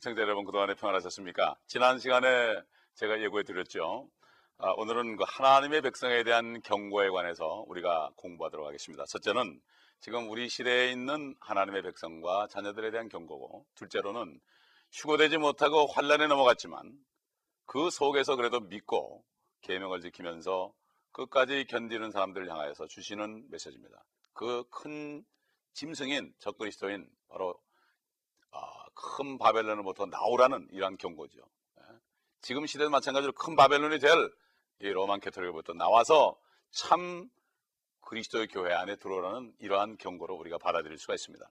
시청자 여러분 그동안에 평안하셨습니까? 지난 시간에 제가 예고해 드렸죠. 아, 오늘은 그 하나님의 백성에 대한 경고에 관해서 우리가 공부하도록 하겠습니다. 첫째는 지금 우리 시대에 있는 하나님의 백성과 자녀들에 대한 경고고, 둘째로는 휴고되지 못하고 환란에 넘어갔지만 그 속에서 그래도 믿고 계명을 지키면서 끝까지 견디는 사람들을 향하여서 주시는 메시지입니다. 그 큰 짐승인 적그리스도인 바로 아, 큰 바벨론으로부터 나오라는 이러한 경고죠. 예. 지금 시대도 마찬가지로 큰 바벨론이 될이 로만 캐토릭으로부터 나와서 참 그리스도의 교회 안에 들어오라는 이러한 경고로 우리가 받아들일 수가 있습니다.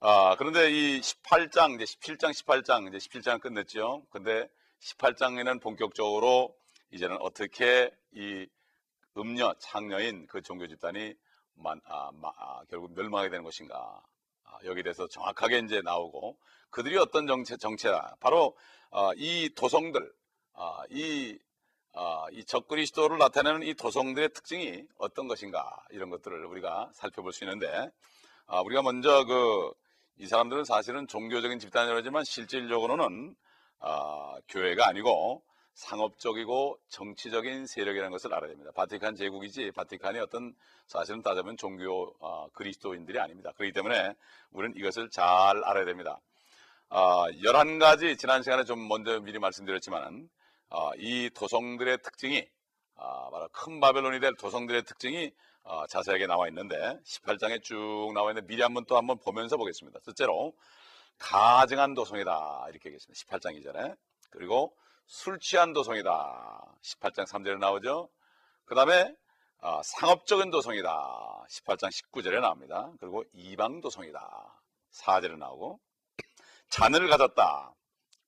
아, 그런데 이 18장, 이제 17장, 18장, 이제 17장을 끝냈죠. 근데 18장에는 본격적으로 이제는 어떻게 이 음녀, 창녀인 그 종교 집단이 만, 아, 마, 아, 결국 멸망하게 되는 것인가. 아, 여기에 대해서 정확하게 이제 나오고 그들이 어떤 정체, 정체다. 바로 아, 이 도성들, 아, 이, 아, 이 적그리스도를 나타내는 이 도성들의 특징이 어떤 것인가 이런 것들을 우리가 살펴볼 수 있는데 아, 우리가 먼저 그 이 사람들은 사실은 종교적인 집단이라지만 실질적으로는 아, 교회가 아니고 상업적이고 정치적인 세력이라는 것을 알아야 됩니다. 바티칸 제국이지 바티칸이 어떤 사실은 따져보면 종교 어, 그리스도인들이 아닙니다. 그렇기 때문에 우리는 이것을 잘 알아야 됩니다. 어, 11가지 지난 시간에 좀 먼저 미리 말씀드렸지만 어, 이 도성들의 특징이 어, 바로 큰 바벨론이 될 도성들의 특징이 어, 자세하게 나와 있는데 18장에 쭉 나와 있는데 미리 한번 또 한번 보면서 보겠습니다. 첫째로 가증한 도성이다 이렇게 얘기했습니다. 18장 이전에 그리고 술 취한 도성이다. 18장 3절에 나오죠. 그 다음에 어, 상업적인 도성이다. 18장 19절에 나옵니다. 그리고 이방 도성이다. 4절에 나오고 잔을 가졌다.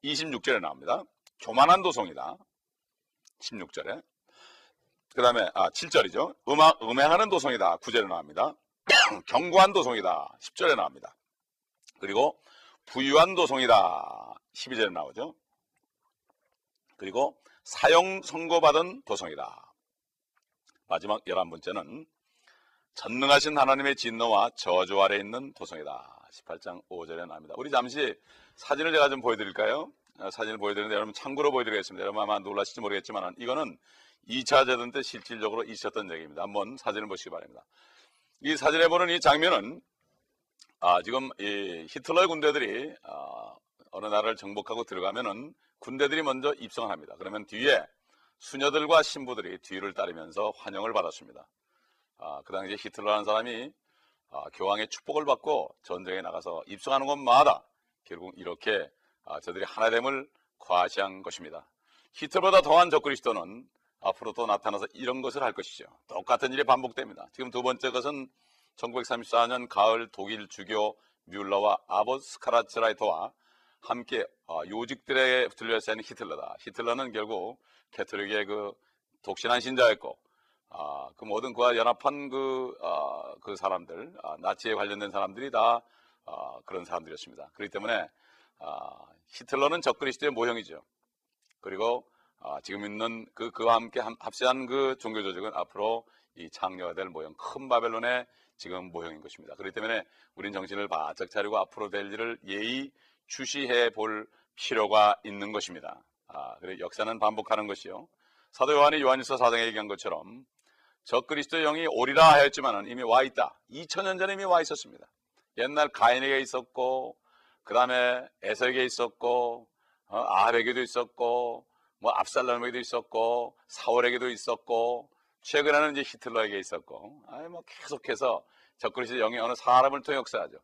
26절에 나옵니다. 교만한 도성이다. 16절에 그 다음에 아 7절이죠. 음하, 음행하는 도성이다. 9절에 나옵니다. 경고한 도성이다. 10절에 나옵니다. 그리고 부유한 도성이다. 12절에 나오죠. 그리고 사형 선고받은 도성이다. 마지막 열한 번째는 전능하신 하나님의 진노와 저주 아래 있는 도성이다. 18장 5절에 나옵니다. 우리 잠시 사진을 제가 좀 보여드릴까요? 어, 사진을 보여드리는데 여러분 참고로 보여드리겠습니다. 여러분 아마 놀라실지 모르겠지만 이거는 2차 대전 때 실질적으로 있었던 얘기입니다. 한번 사진을 보시기 바랍니다. 이 사진에 보는 이 장면은 아, 지금 이 히틀러의 군대들이 아, 어느 나라를 정복하고 들어가면은 군대들이 먼저 입성을 합니다. 그러면 뒤에 수녀들과 신부들이 뒤를 따르면서 환영을 받았습니다. 아, 그 당시에 히틀러라는 사람이 아, 교황의 축복을 받고 전쟁에 나가서 입성하는 것마다 결국 이렇게 아, 저들이 하나됨을 과시한 것입니다. 히틀러보다 더한 적그리스도는 앞으로 또 나타나서 이런 것을 할 것이죠. 똑같은 일이 반복됩니다. 지금 두 번째 것은 1934년 가을 독일 주교 뮬러와 아버스 카라츠라이터와 함께 어, 요직들에 들려있는 히틀러다. 히틀러는 결국 캐톨릭의 그 독신한 신자였고 아, 그 모든 그와 연합한 그, 아, 그 사람들, 아, 나치에 관련된 사람들이 다 아, 그런 사람들이었습니다. 그렇기 때문에 아, 히틀러는 적그리스도의 모형이죠. 그리고 아, 지금 있는 그 그와 함께 합세한 그 종교 조직은 앞으로 이 창녀가 될 모형, 큰 바벨론의 지금 모형인 것입니다. 그렇기 때문에 우린 정신을 바짝 차리고 앞으로 될 일을 예의 주시해 볼 필요가 있는 것입니다. 아, 그래 역사는 반복하는 것이요. 사도 요한이 요한일서 4장에 얘기한 것처럼 적그리스도 영이 오리라 하였지만 이미 와 있다. 2000년 전에 이미 와 있었습니다. 옛날 가인에게 있었고 그 다음에 에서에게 있었고 어, 아합에게도 있었고 뭐 압살롬에게도 있었고 사울에게도 있었고 최근에는 이제 히틀러에게 있었고 아니 뭐 계속해서 적그리스도 영이 어느 사람을 통해 역사하죠.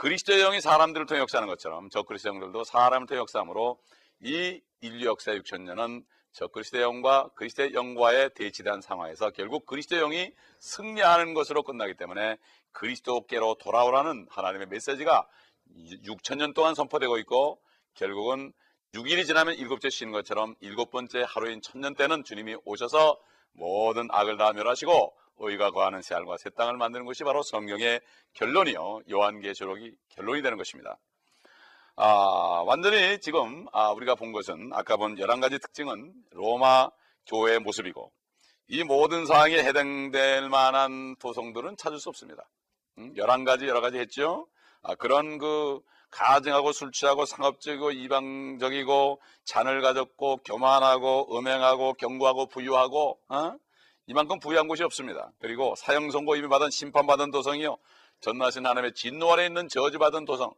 그리스도의 영이 사람들을 통해 역사하는 것처럼 저 그리스도 영들도 사람을 통해 역사함으로 이 인류 역사 6천 년은 저 그리스도의 영과 그리스도의 영과의 대치된 상황에서 결국 그리스도의 영이 승리하는 것으로 끝나기 때문에 그리스도께로 돌아오라는 하나님의 메시지가 6천 년 동안 선포되고 있고 결국은 6일이 지나면 일곱째 쉬는 것처럼 일곱 번째 하루인 천년 때는 주님이 오셔서 모든 악을 다 멸하시고 의가 거하는 새 하늘과 새 땅을 만드는 것이 바로 성경의 결론이요 요한계시록이 결론이 되는 것입니다. 아, 완전히 지금 아, 우리가 본 것은 아까 본 11가지 특징은 로마 교회의 모습이고 이 모든 사항에 해당될 만한 도성들은 찾을 수 없습니다. 음, 11가지 여러 가지 했죠. 아, 그런 그 가증하고 술 취하고 상업적이고 이방적이고 잔을 가졌고 교만하고 음행하고 경고하고 부유하고 어? 이만큼 부유한 곳이 없습니다. 그리고 사형 선고 이미 받은 심판받은 도성이요 전나신 하나님의 진노 아래 있는 저주받은 도성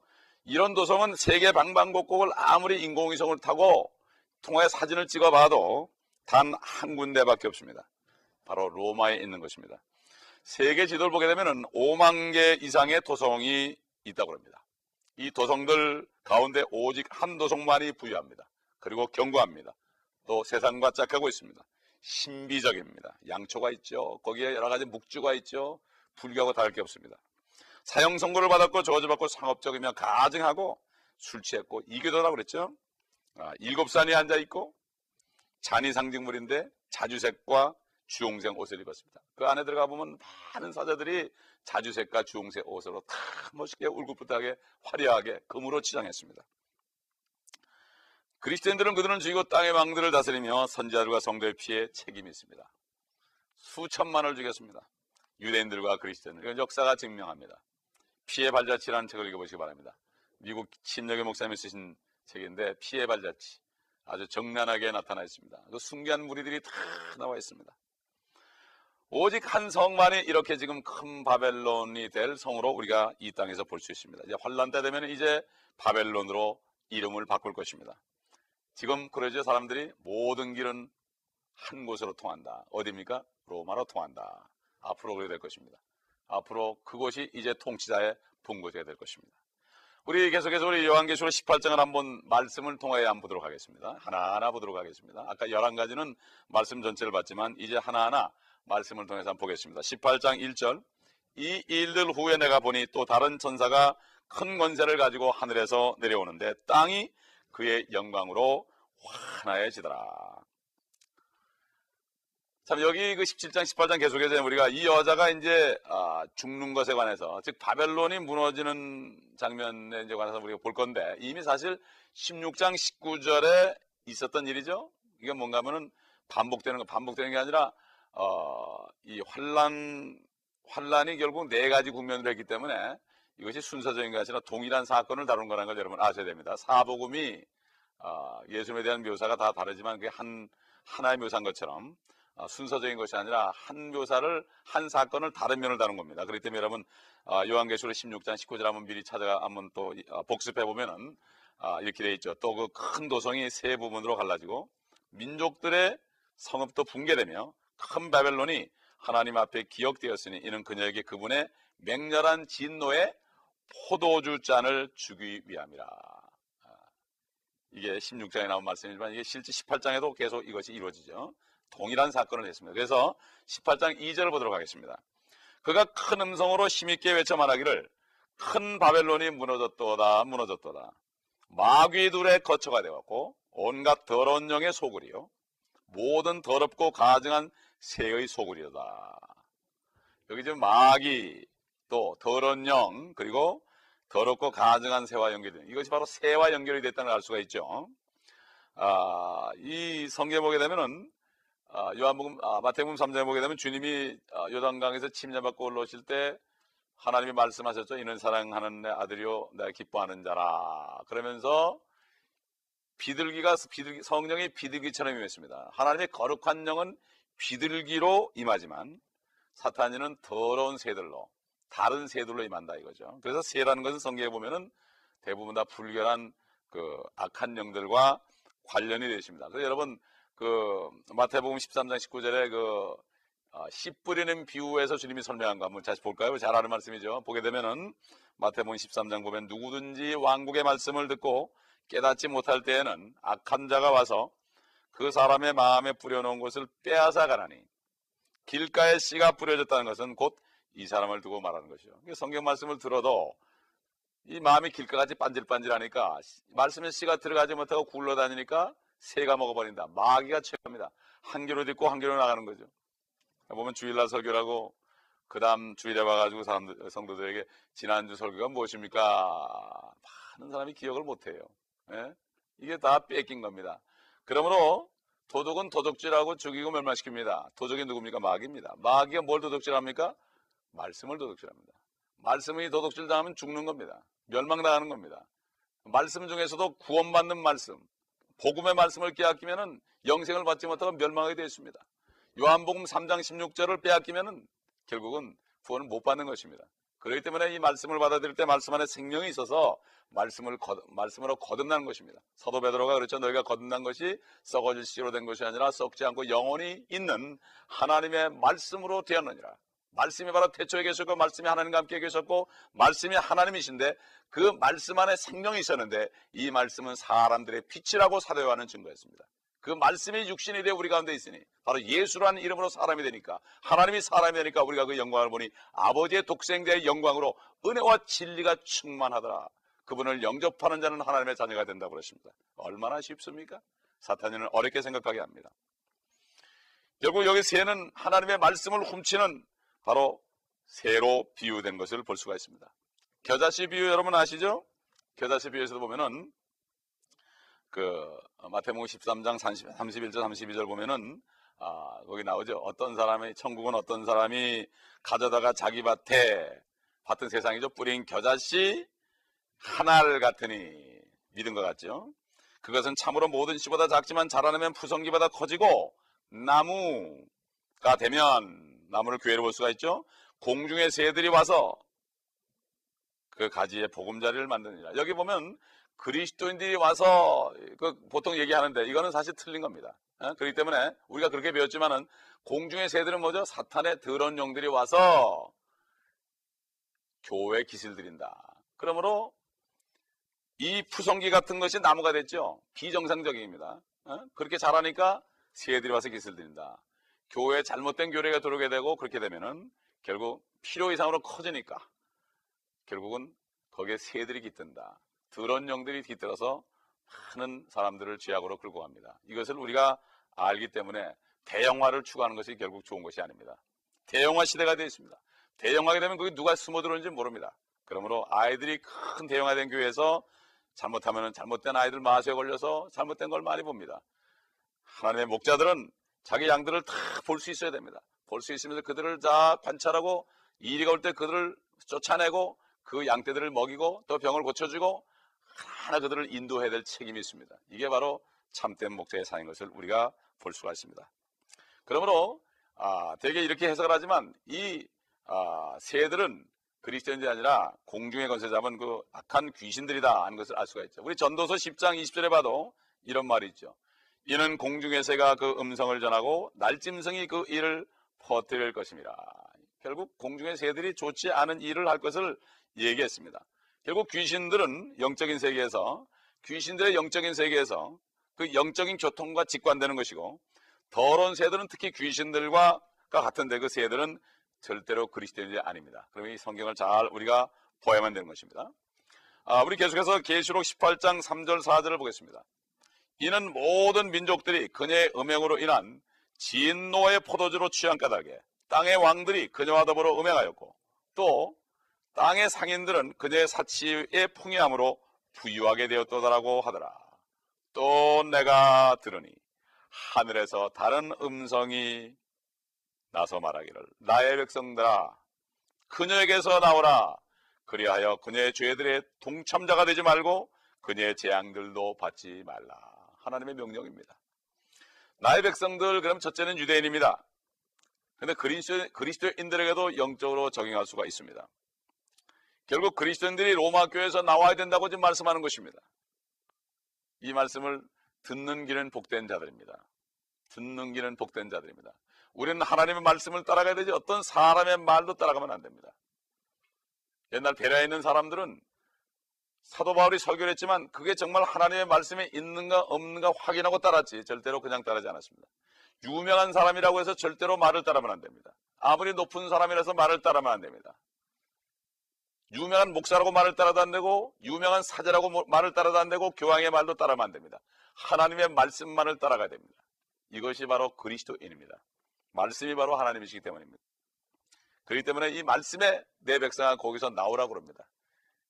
이런 도성은 세계 방방곡곡을 아무리 인공위성을 타고 통화에 사진을 찍어봐도 단 한 군데밖에 없습니다. 바로 로마에 있는 것입니다. 세계 지도를 보게 되면 5만 개 이상의 도성이 있다고 합니다. 이 도성들 가운데 오직 한 도성만이 부유합니다. 그리고 견고합니다. 또 세상과 짝하고 있습니다. 신비적입니다. 양초가 있죠. 거기에 여러 가지 묵주가 있죠. 불교하고 다를 게 없습니다. 사형 선고를 받았고 저주받고 상업적이며 가증하고 술 취했고 이교도라고 그랬죠. 아, 일곱 산이 앉아 있고 잔이 상징물인데 자주색과 주홍색 옷을 입었습니다. 그 안에 들어가 보면 많은 사자들이 자주색과 주홍색 옷으로 다 멋있게 울긋불긋하게 화려하게 금으로 치장했습니다. 그리스도인들은 그들은 죽이고 땅의 왕들을 다스리며 선지자들과 성도의 피해 책임이 있습니다. 수천만을 죽였습니다. 유대인들과 그리스도인들. 이건 역사가 증명합니다. 피해 발자취라는 책을 읽어보시기 바랍니다. 미국 신력의 목사님이 쓰신 책인데 피해 발자취 아주 정난하게 나타나 있습니다. 그 순기한 무리들이 다 나와 있습니다. 오직 한 성만이 이렇게 지금 큰 바벨론이 될 성으로 우리가 이 땅에서 볼 수 있습니다. 이제 환란 때 되면 이제 바벨론으로 이름을 바꿀 것입니다. 지금 그러죠 사람들이 모든 길은 한 곳으로 통한다. 어디입니까? 로마로 통한다. 앞으로 그렇게 될 것입니다. 앞으로 그곳이 이제 통치자의 본곳이 될 것입니다. 우리 계속해서 우리 요한계시록 18장을 한번 말씀을 통하여 한번 보도록 하겠습니다. 하나하나 보도록 하겠습니다. 아까 11가지는 말씀 전체를 봤지만 이제 하나하나 말씀을 통해서 한번 보겠습니다. 18장 1절 이 일들 후에 내가 보니 또 다른 천사가 큰 권세를 가지고 하늘에서 내려오는데 땅이 그의 영광으로 환하여지더라. 참 여기 그 17장 18장 계속해서 우리가 이 여자가 이제 아, 죽는 것에 관해서 즉 바벨론이 무너지는 장면에 이제 관해서 우리가 볼 건데 이미 사실 16장 19절에 있었던 일이죠. 이게 뭔가 하면은 반복되는 거 반복되는 게 아니라 어, 이 환란 환란이 결국 네 가지 국면으로 했기 때문에 이것이 순서적인 것이 아니라 동일한 사건을 다룬 거라는 걸 여러분 아셔야 됩니다. 사복음이 어, 예수님에 대한 묘사가 다 다르지만 그게 한 하나의 묘사인 것처럼 어, 순서적인 것이 아니라 한 묘사를 한 사건을 다른 면을 다룬 겁니다. 그렇기 때문에 여러분 어, 요한계시록 16장 19절 한번 미리 찾아가 한번 또 어, 복습해 보면은 이렇게 돼 있죠. 또 그 큰 도성이 세 부분으로 갈라지고 민족들의 성읍도 붕괴되며 큰 바벨론이 하나님 앞에 기억되었으니 이는 그녀에게 그분의 맹렬한 진노의 포도주 잔을 주기 위함이라. 이게 16장에 나온 말씀이지만 이게 실제 18장에도 계속 이것이 이루어지죠. 동일한 사건을 했습니다. 그래서 18장 2절을 보도록 하겠습니다. 그가 큰 음성으로 힘있게 외쳐 말하기를 큰 바벨론이 무너졌도다 무너졌도다 마귀들의 거처가 되었고 온갖 더러운 영의 소굴이요 모든 더럽고 가증한 새의 소굴이다 여기 지금 마귀 또 더러운 영 그리고 더럽고 가증한 새와 연결된 이것이 바로 새와 연결이 됐다는 걸 알 수가 있죠. 아, 이 성경에 보게 되면은 아, 요한복음, 아, 마태복음 3장에 보게 되면 주님이 아, 요단강에서 침례받고 올라오실 때 하나님이 말씀하셨죠. 이는 사랑하는 내 아들이요 내가 기뻐하는 자라. 그러면서 비둘기가 비둘기 성령이 비둘기처럼 임했습니다. 하나님의 거룩한 영은 비둘기로 임하지만 사탄이는 더러운 새들로 다른 새들로 임한다 이거죠. 그래서 새라는 것은 성경에 보면은 대부분 다 불결한 그 악한 영들과 관련이 되십니다. 그래서 여러분 그 마태복음 13장 19절에 그 어, 씨 뿌리는 비유에서 주님이 설명한 거 한번 다시 볼까요? 잘 아는 말씀이죠. 보게 되면은 마태복음 13장 보면 누구든지 왕국의 말씀을 듣고 깨닫지 못할 때에는 악한 자가 와서 그 사람의 마음에 뿌려놓은 것을 빼앗아 가라니 길가에 씨가 뿌려졌다는 것은 곧 이 사람을 두고 말하는 것이죠. 성경 말씀을 들어도 이 마음이 길가같이 반질반질하니까 말씀에 씨가 들어가지 못하고 굴러다니니까 새가 먹어버린다. 마귀가 최고입니다. 한 개로 듣고 한 개로 나가는 거죠. 보면 주일날 설교라고 그 다음 주일에 와가지고 사람들, 성도들에게 지난주 설교가 무엇입니까? 많은 사람이 기억을 못해요. 예? 이게 다 뺏긴 겁니다. 그러므로 도둑은 도둑질하고 죽이고 멸망시킵니다. 도둑이 누굽니까? 마귀입니다. 마귀가 뭘 도둑질합니까? 말씀을 도둑질합니다. 말씀이 도둑질 당하면 죽는 겁니다. 멸망당하는 겁니다. 말씀 중에서도 구원받는 말씀, 복음의 말씀을 빼앗기면은 영생을 받지 못하고 멸망하게 되어 있습니다. 요한복음 3장 16절을 빼앗기면은 결국은 구원을 못 받는 것입니다. 그렇기 때문에 이 말씀을 받아들일 때 말씀 안에 생명이 있어서 말씀을 거, 말씀으로 거듭나는 것입니다. 사도 베드로가 그렇죠. 너희가 거듭난 것이 썩어질 씨로 된 것이 아니라 썩지 않고 영원히 있는 하나님의 말씀으로 되었느니라. 말씀이 바로 태초에 계셨고 말씀이 하나님과 함께 계셨고 말씀이 하나님이신데 그 말씀 안에 생명이 있었는데 이 말씀은 사람들의 빛이라고 사도요하는 증거였습니다. 그 말씀이 육신이 되어 우리 가운데 있으니 바로 예수라는 이름으로 사람이 되니까 하나님이 사람이 되니까 우리가 그 영광을 보니 아버지의 독생자의 영광으로 은혜와 진리가 충만하더라. 그분을 영접하는 자는 하나님의 자녀가 된다고 그러십니다. 얼마나 쉽습니까? 사탄이는 어렵게 생각하게 합니다. 결국 여기 새는 하나님의 말씀을 훔치는 바로 새로 비유된 것을 볼 수가 있습니다. 겨자씨 비유 여러분 아시죠? 겨자씨 비유에서도 보면은 그 마태복음 13장 30, 31절 32절 보면은 아, 거기 나오죠. 어떤 사람이 천국은 어떤 사람이 가져다가 자기 밭에 밭은 세상이죠. 뿌린 겨자씨 하나를 같으니 믿은 것 같죠. 그것은 참으로 모든 씨보다 작지만 자라나면 푸성기보다 커지고 나무가 되면 나무를 교회로 볼 수가 있죠. 공중의 새들이 와서 그 가지에 보금자리를 만드니라. 여기 보면 그리스도인들이 와서 그 보통 얘기하는데 이거는 사실 틀린 겁니다. 어? 그렇기 때문에 우리가 그렇게 배웠지만은 공중의 새들은 뭐죠? 사탄의 더러운 영들이 와서 교회 기술 드린다. 그러므로 이 푸성기 같은 것이 나무가 됐죠. 비정상적입니다. 어? 그렇게 자라니까 새들이 와서 기술 드린다. 교회에 잘못된 교례가 들어오게 되고 그렇게 되면은 결국 필요 이상으로 커지니까 결국은 거기에 새들이 깃든다. 더러운 영들이 깃들어서 많은 사람들을 죄악으로 끌고 갑니다. 이것을 우리가 알기 때문에 대형화를 추구하는 것이 결국 좋은 것이 아닙니다. 대형화 시대가 되어 있습니다. 대형화가 되면 거기 누가 숨어 들어오는지 모릅니다. 그러므로 아이들이 큰 대형화된 교회에서 잘못하면 잘못된 아이들 마수에 걸려서 잘못된 걸 많이 봅니다. 하나님의 목자들은 자기 양들을 다 볼 수 있어야 됩니다. 볼 수 있으면서 그들을 다 관찰하고 일이가 올 때 그들을 쫓아내고 그 양떼들을 먹이고 또 병을 고쳐주고 하나 그들을 인도해야 될 책임이 있습니다. 이게 바로 참된 목자의 사인 것을 우리가 볼 수가 있습니다. 그러므로 아, 대개 이렇게 해석을 하지만 이 아, 새들은 그리스도인이 아니라 공중의 건세 잡은 그 악한 귀신들이다 하는 것을 알 수가 있죠. 우리 전도서 10장 20절에 봐도 이런 말이 있죠. 이는 공중의 새가 그 음성을 전하고 날짐승이 그 일을 퍼뜨릴 것입니다. 결국 공중의 새들이 좋지 않은 일을 할 것을 얘기했습니다. 결국 귀신들은 영적인 세계에서 귀신들의 영적인 세계에서 그 영적인 교통과 직관되는 것이고 더러운 새들은 특히 귀신들과 같은데 그 새들은 절대로 그리스도인이 아닙니다. 그러면 이 성경을 잘 우리가 보아야만 되는 것입니다. 아, 우리 계속해서 계시록 18장 3절 4절을 보겠습니다. 이는 모든 민족들이 그녀의 음행으로 인한 진노의 포도주로 취한 까닭에 땅의 왕들이 그녀와 더불어 음행하였고 또 땅의 상인들은 그녀의 사치의 풍요함으로 부유하게 되었더라고 하더라. 또 내가 들으니 하늘에서 다른 음성이 나서 말하기를 나의 백성들아 그녀에게서 나오라 그리하여 그녀의 죄들의 동참자가 되지 말고 그녀의 재앙들도 받지 말라 하나님의 명령입니다. 나의 백성들 그럼 첫째는 유대인입니다. 근데 그리스도, 그리스도인들에게도 영적으로 적용할 수가 있습니다. 결국 그리스도인들이 로마 교회에서 나와야 된다고 지금 말씀하는 것입니다. 이 말씀을 듣는 길은 복된 자들입니다. 듣는 길은 복된 자들입니다. 우리는 하나님의 말씀을 따라가야 되지 어떤 사람의 말도 따라가면 안 됩니다. 옛날 베라에 있는 사람들은 사도 바울이 설교를 했지만 그게 정말 하나님의 말씀에 있는가 없는가 확인하고 따랐지 절대로 그냥 따르지 않았습니다. 유명한 사람이라고 해서 절대로 말을 따르면 안 됩니다. 아무리 높은 사람이라서 말을 따르면 안 됩니다. 유명한 목사라고 말을 따라도 안 되고 유명한 사제라고 말을 따라도 안 되고 교황의 말도 따르면 안 됩니다. 하나님의 말씀만을 따라가야 됩니다. 이것이 바로 그리스도인입니다. 말씀이 바로 하나님이시기 때문입니다. 그렇기 때문에 이 말씀에 내 백성아 거기서 나오라고 그럽니다.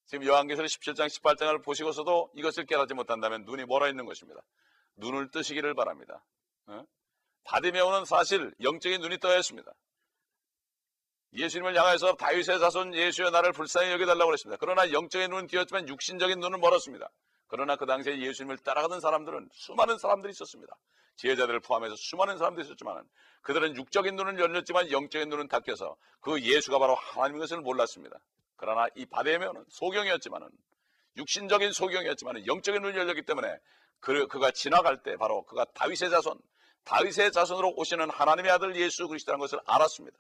지금 요한계시록 17장 18장을 보시고서도 이것을 깨닫지 못한다면 눈이 멀어 있는 것입니다. 눈을 뜨시기를 바랍니다. 어? 바디메오는 사실 영적인 눈이 떠야 했습니다. 예수님을 향해서 다윗의 자손 예수여 나를 불쌍히 여겨달라고 그랬습니다. 그러나 영적인 눈은 띄었지만 육신적인 눈은 멀었습니다. 그러나 그 당시에 예수님을 따라가던 사람들은 수많은 사람들이 있었습니다. 지혜자들을 포함해서 수많은 사람들이 있었지만 그들은 육적인 눈은 열렸지만 영적인 눈은 닫혀서 그 예수가 바로 하나님인 것을 몰랐습니다. 그러나 이 바데메오는 소경이었지만은 육신적인 소경이었지만 영적인 눈이 열렸기 때문에 그, 그가 지나갈 때 바로 그가 다윗의 자손, 다윗의 자손으로 오시는 하나님의 아들 예수 그리스도라는 것을 알았습니다.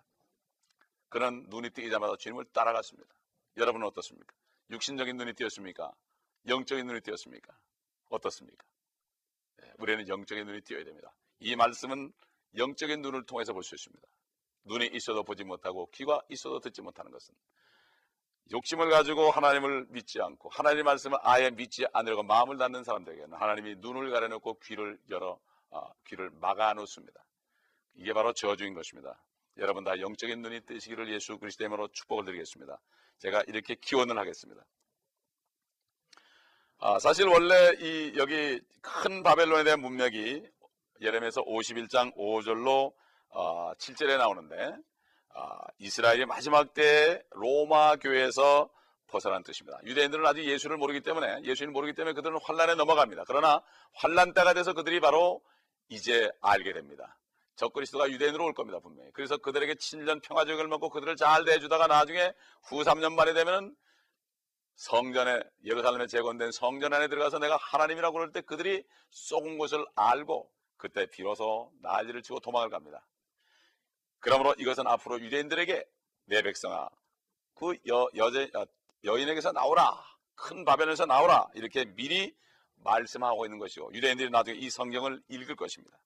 그는 눈이 뜨이자마자 주님을 따라갔습니다. 여러분은 어떻습니까? 육신적인 눈이 띄었습니까? 영적인 눈이 띄었습니까? 어떻습니까? 네, 우리는 영적인 눈이 띄어야 됩니다. 이 말씀은 영적인 눈을 통해서 볼 수 있습니다. 눈이 있어도 보지 못하고 귀가 있어도 듣지 못하는 것은 욕심을 가지고 하나님을 믿지 않고 하나님의 말씀을 아예 믿지 않으려고 마음을 닫는 사람들에게는 하나님이 눈을 가려놓고 귀를 열어 어, 귀를 막아 놓습니다. 이게 바로 저주인 것입니다. 여러분 다 영적인 눈이 뜨시기를 예수 그리스도의 이름으로 축복을 드리겠습니다. 제가 이렇게 기원을 하겠습니다. 아, 사실 원래 이 여기 큰 바벨론에 대한 문맥이 예레미야서 51장 5절로 어, 7절에 나오는데 아, 이스라엘이 마지막 때 로마 교회에서 벗어난 뜻입니다. 유대인들은 아직 예수를 모르기 때문에 예수를 모르기 때문에 그들은 환란에 넘어갑니다. 그러나 환란 때가 돼서 그들이 바로 이제 알게 됩니다. 적그리스도가 유대인으로 올 겁니다 분명히. 그래서 그들에게 7년 평화적을 먹고 그들을 잘 대해주다가 나중에 후 3년 만에 되면은 성전에 예루살렘에 재건된 성전 안에 들어가서 내가 하나님이라고 그럴 때 그들이 속은 것을 알고 그때 비로소 난리를 치고 도망을 갑니다. 그러므로 이것은 앞으로 유대인들에게 내 백성아 그 여, 여제, 여인에게서 나오라 큰 바벨에서 나오라 이렇게 미리 말씀하고 있는 것이고 유대인들이 나중에 이 성경을 읽을 것입니다.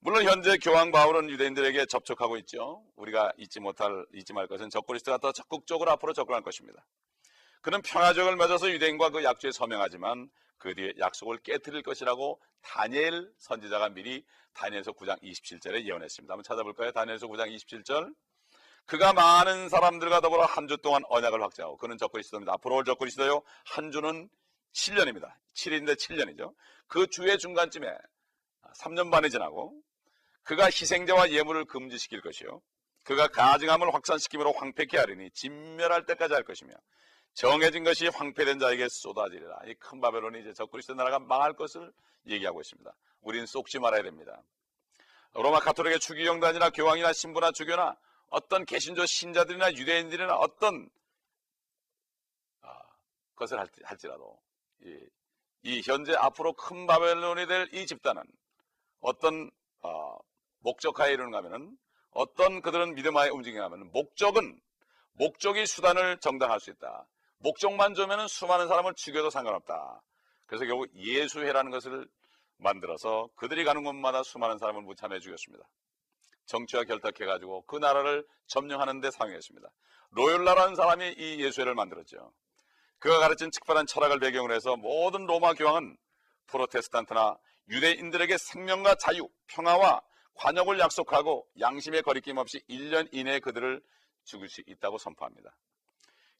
물론 현재 교황 바울은 유대인들에게 접촉하고 있죠. 우리가 잊지 못할 잊지 말 것은 적그리스도가 더 적극적으로 앞으로 접근할 것입니다. 그는 평화적을 맺어서 유대인과 그 약주에 서명하지만 그 뒤에 약속을 깨뜨릴 것이라고 다니엘 선지자가 미리 다니엘서 9장 27절에 예언했습니다. 한번 찾아볼까요? 다니엘서 9장 27절. 그가 많은 사람들과 더불어 한 주 동안 언약을 확정하고 그는 적그리스도입니다. 앞으로 올 적그리스도요. 한 주는 7년입니다. 7일인데 7년이죠. 그 주의 중간쯤에 3년 반이 지나고 그가 희생자와 예물을 금지시킬 것이요. 그가 가증함을 확산시키므로 황폐케 하리니 진멸할 때까지 할 것이며 정해진 것이 황폐된 자에게 쏟아지리라. 이 큰 바벨론이 이제 적그리스도 나라가 망할 것을 얘기하고 있습니다. 우리는 쏙지 말아야 됩니다. 로마 카톨릭의 추기경단이나 교황이나 신부나 주교나 어떤 개신조 신자들이나 유대인들이나 어떤 아, 것을 할지라도 이, 이, 현재 앞으로 큰 바벨론이 될 이 집단은 어떤 어, 목적하에 이르는가 하면은 어떤 그들은 믿음하에 움직이냐면 목적은 목적이 수단을 정당할 수 있다. 목적만 좋으면 수많은 사람을 죽여도 상관없다. 그래서 결국 예수회라는 것을 만들어서 그들이 가는 곳마다 수많은 사람을 무참해 죽였습니다. 정치와 결탁해가지고 그 나라를 점령하는 데 사용했습니다. 로열라라는 사람이 이 예수회를 만들었죠. 그가 가르친 특별한 철학을 배경으로 해서 모든 로마 교황은 프로테스탄트나 유대인들에게 생명과 자유, 평화와 관역을 약속하고 양심의 거리낌 없이 1년 이내에 그들을 죽일 수 있다고 선포합니다.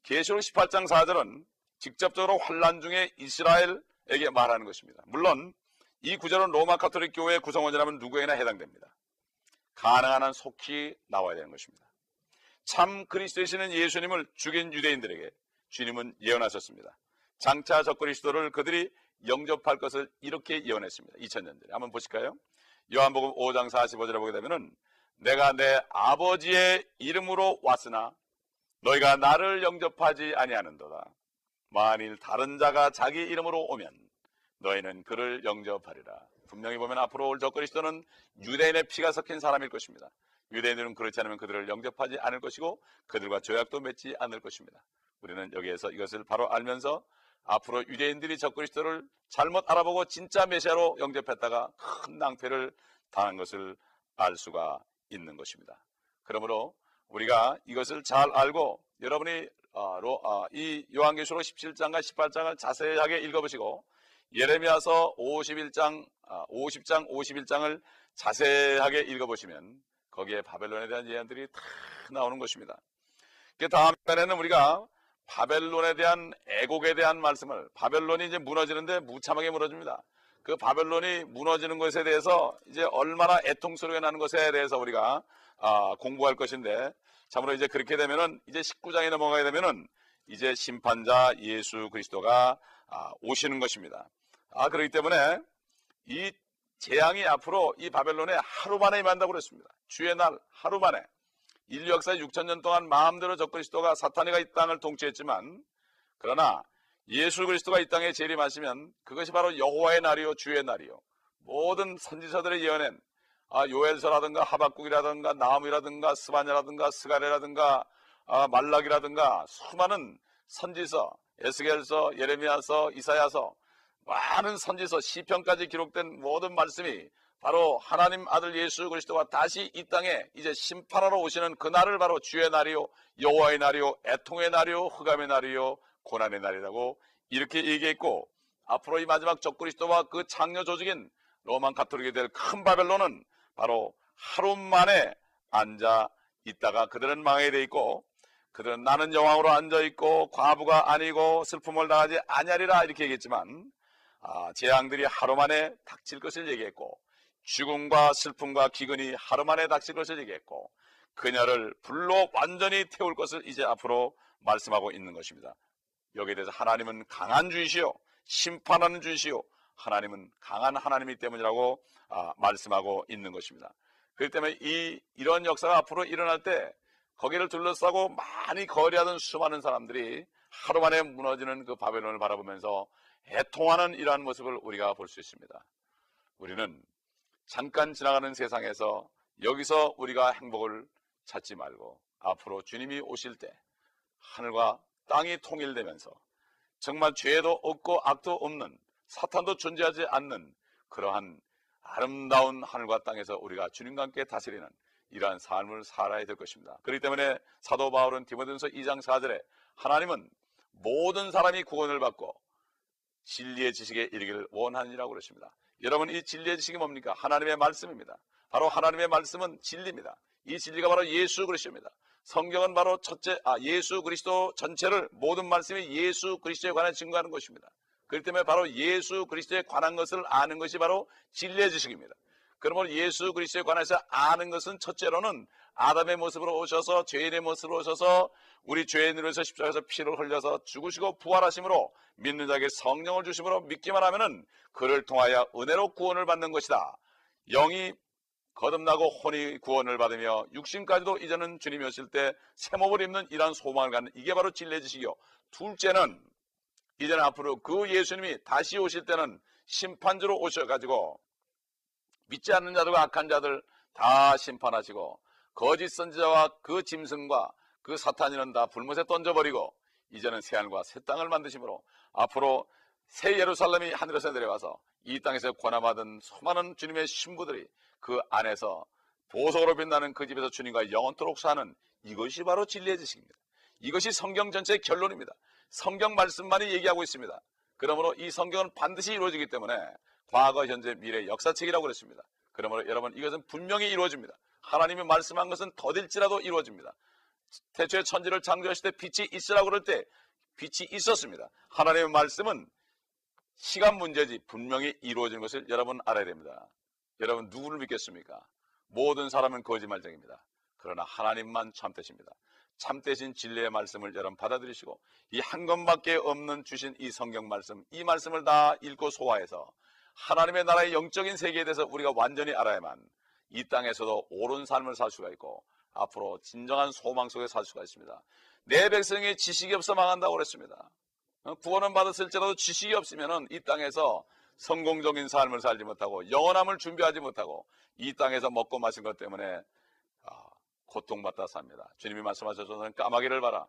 계시록 18장 4절은 직접적으로 환란 중에 이스라엘에게 말하는 것입니다. 물론 이 구절은 로마 카톨릭 교회 구성원이라면 누구에나 해당됩니다. 가능한 한 속히 나와야 되는 것입니다. 참 그리스도이시는 예수님을 죽인 유대인들에게 주님은 예언하셨습니다. 장차 적 그리스도를 그들이 영접할 것을 이렇게 예언했습니다. 2000년 전에. 한번 보실까요? 요한복음 5장 45절에 보게 되면은 내가 내 아버지의 이름으로 왔으나 너희가 나를 영접하지 아니하는도다. 만일 다른 자가 자기 이름으로 오면 너희는 그를 영접하리라. 분명히 보면 앞으로 올 적그리스도는 유대인의 피가 섞인 사람일 것입니다. 유대인들은 그렇지 않으면 그들을 영접하지 않을 것이고 그들과 조약도 맺지 않을 것입니다. 우리는 여기에서 이것을 바로 알면서 앞으로 유대인들이 적그리스도를 잘못 알아보고 진짜 메시아로 영접했다가 큰 낭패를 당한 것을 알 수가 있는 것입니다. 그러므로 우리가 이것을 잘 알고 여러분이 어, 어, 이 요한계시록 17장과 18장을 자세하게 읽어보시고 예레미야서 51장, 50장, 51장을 자세하게 읽어보시면 거기에 바벨론에 대한 예언들이 다 나오는 것입니다. 그 다음 편에는 우리가 바벨론에 대한 애곡에 대한 말씀을 바벨론이 이제 무너지는데 무참하게 무너집니다. 그 바벨론이 무너지는 것에 대해서 이제 얼마나 애통스러워 나는 것에 대해서 우리가 아, 공부할 것인데 참으로 이제 그렇게 되면은 이제 19장에 넘어가게 되면은 이제 심판자 예수 그리스도가 아, 오시는 것입니다. 아 그렇기 때문에 이 재앙이 앞으로 이 바벨론에 하루 만에 임한다고 그랬습니다. 주의 날 하루 만에 인류 역사 6천 년 동안 마음대로 적그리스도가 사탄이가 이 땅을 통치했지만 그러나 예수 그리스도가 이 땅에 재림하시면 그것이 바로 여호와의 날이요 주의 날이요. 모든 선지서들의 예언엔 아, 요엘서라든가 하박국이라든가 나무이라든가 스바냐라든가 스가레라든가 아, 말락이라든가 수많은 선지서 에스겔서 예레미야서 이사야서 많은 선지서 시편까지 기록된 모든 말씀이 바로 하나님 아들 예수 그리스도가 다시 이 땅에 이제 심판하러 오시는 그 날을 바로 주의 날이요 여호와의 날이요 애통의 날이요 흑암의 날이요 고난의 날이라고 이렇게 얘기했고 앞으로 이 마지막 적그리스도와 그 창녀 조직인 로만 가톨릭이 될 큰 바벨론은 바로 하루 만에 앉아 있다가 그들은 망하게 돼 있고 그들은 나는 여왕으로 앉아 있고 과부가 아니고 슬픔을 당하지 아니하리라 이렇게 얘기했지만 아, 재앙들이 하루 만에 닥칠 것을 얘기했고 죽음과 슬픔과 기근이 하루 만에 닥칠 것을 얘기했고 그녀를 불로 완전히 태울 것을 이제 앞으로 말씀하고 있는 것입니다. 여기에 대해서 하나님은 강한 주이시요 심판하는 주이시요 하나님은 강한 하나님이기 때문이라고 아, 말씀하고 있는 것입니다. 그렇기 때문에 이 이런 역사가 앞으로 일어날 때 거기를 둘러싸고 많이 거리하던 수많은 사람들이 하루 만에 무너지는 그 바벨론을 바라보면서 애통하는 이러한 모습을 우리가 볼 수 있습니다. 우리는 잠깐 지나가는 세상에서 여기서 우리가 행복을 찾지 말고 앞으로 주님이 오실 때 하늘과 땅이 통일되면서 정말 죄도 없고 악도 없는 사탄도 존재하지 않는 그러한 아름다운 하늘과 땅에서 우리가 주님과 함께 다스리는 이러한 삶을 살아야 될 것입니다. 그렇기 때문에 사도 바울은 디모데전서 2장 4절에 하나님은 모든 사람이 구원을 받고 진리의 지식에 이르기를 원하느니라고 그러십니다. 여러분 이 진리의 지식이 뭡니까? 하나님의 말씀입니다. 바로 하나님의 말씀은 진리입니다. 이 진리가 바로 예수 그리스도입니다. 성경은 바로 첫째 아 예수 그리스도 전체를 모든 말씀이 예수 그리스도에 관해 증거하는 것입니다. 그렇기 때문에 바로 예수 그리스도에 관한 것을 아는 것이 바로 진리의 지식입니다. 그러므로 예수 그리스도에 관해서 아는 것은 첫째로는 아담의 모습으로 오셔서 죄인의 모습으로 오셔서 우리 죄인으로 서 십자가에서 피를 흘려서 죽으시고 부활하심으로 믿는 자에게 성령을 주심으로 믿기만 하면은 그를 통하여 은혜로 구원을 받는 것이다. 영이 거듭나고 혼이 구원을 받으며 육신까지도 이제는 주님이 오실 때 새목을 입는 이러한 소망을 갖는 이게 바로 진리의 지식이요. 둘째는 이제는 앞으로 그 예수님이 다시 오실 때는 심판주로 오셔가지고 믿지 않는 자들과 악한 자들 다 심판하시고 거짓 선지자와 그 짐승과 그 사탄이는 다 불못에 던져버리고 이제는 새하늘과 새 땅을 만드심으로 앞으로 새 예루살렘이 하늘에서 내려와서 이 땅에서 권함하던 수많은 주님의 신부들이 그 안에서 보석으로 빛나는 그 집에서 주님과 영원토록 사는 이것이 바로 진리의 지식입니다. 이것이 성경 전체의 결론입니다. 성경 말씀만이 얘기하고 있습니다. 그러므로 이 성경은 반드시 이루어지기 때문에 과거, 현재, 미래 역사책이라고 그랬습니다. 그러므로 여러분 이것은 분명히 이루어집니다. 하나님이 말씀한 것은 더딜지라도 이루어집니다. 태초에 천지를 창조하실 때 빛이 있으라고 그럴 때 빛이 있었습니다. 하나님의 말씀은 시간 문제지 분명히 이루어지는 것을 여러분 알아야 됩니다. 여러분 누구를 믿겠습니까? 모든 사람은 거짓말쟁입니다. 그러나 하나님만 참되십니다. 참되신 진리의 말씀을 여러분 받아들이시고 이 한 권밖에 없는 주신 이 성경 말씀 이 말씀을 다 읽고 소화해서 하나님의 나라의 영적인 세계에 대해서 우리가 완전히 알아야만 이 땅에서도 옳은 삶을 살 수가 있고 앞으로 진정한 소망 속에 살 수가 있습니다. 내 백성의 지식이 없어 망한다고 그랬습니다. 어, 구원은 받았을지라도 지식이 없으면 이 땅에서 성공적인 삶을 살지 못하고 영원함을 준비하지 못하고 이 땅에서 먹고 마신 것 때문에 아, 고통받다 삽니다. 주님이 말씀하셨던 까마귀를 봐라.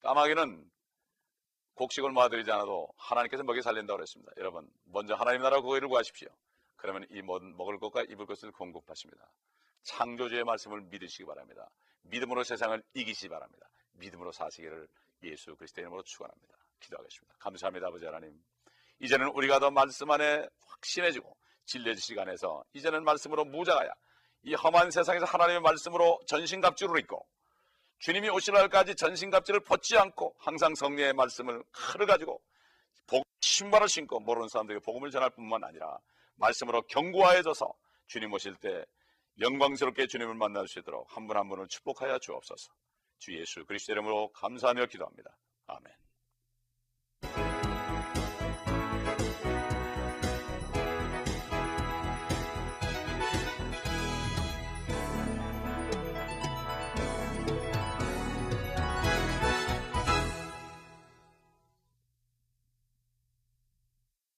까마귀는 곡식을 모아드리지 않아도 하나님께서 먹여 살린다고 그랬습니다. 여러분 먼저 하나님 나라 구호를 구하십시오. 그러면 이 먹을 것과 입을 것을 공급하십니다. 창조주의 말씀을 믿으시기 바랍니다. 믿음으로 세상을 이기시기 바랍니다. 믿음으로 사시기를 예수 그리스도의 이름으로 축원합니다. 기도하겠습니다. 감사합니다, 아버지 하나님. 이제는 우리가 더 말씀 안에 확신해지고 진리의 시간에서 이제는 말씀으로 무장하여 이 험한 세상에서 하나님의 말씀으로 전신갑주를 입고 주님이 오실 날까지 전신갑주를 벗지 않고 항상 성령의 말씀을 칼을 가지고 복 신발을 신고 모르는 사람들에게 복음을 전할 뿐만 아니라 말씀으로 견고하여져서 주님 오실 때 영광스럽게 주님을 만날 수 있도록 한분한 분을 축복하여 주옵소서. 주 예수 그리스도 이름으로 감사하며 기도합니다. 아멘.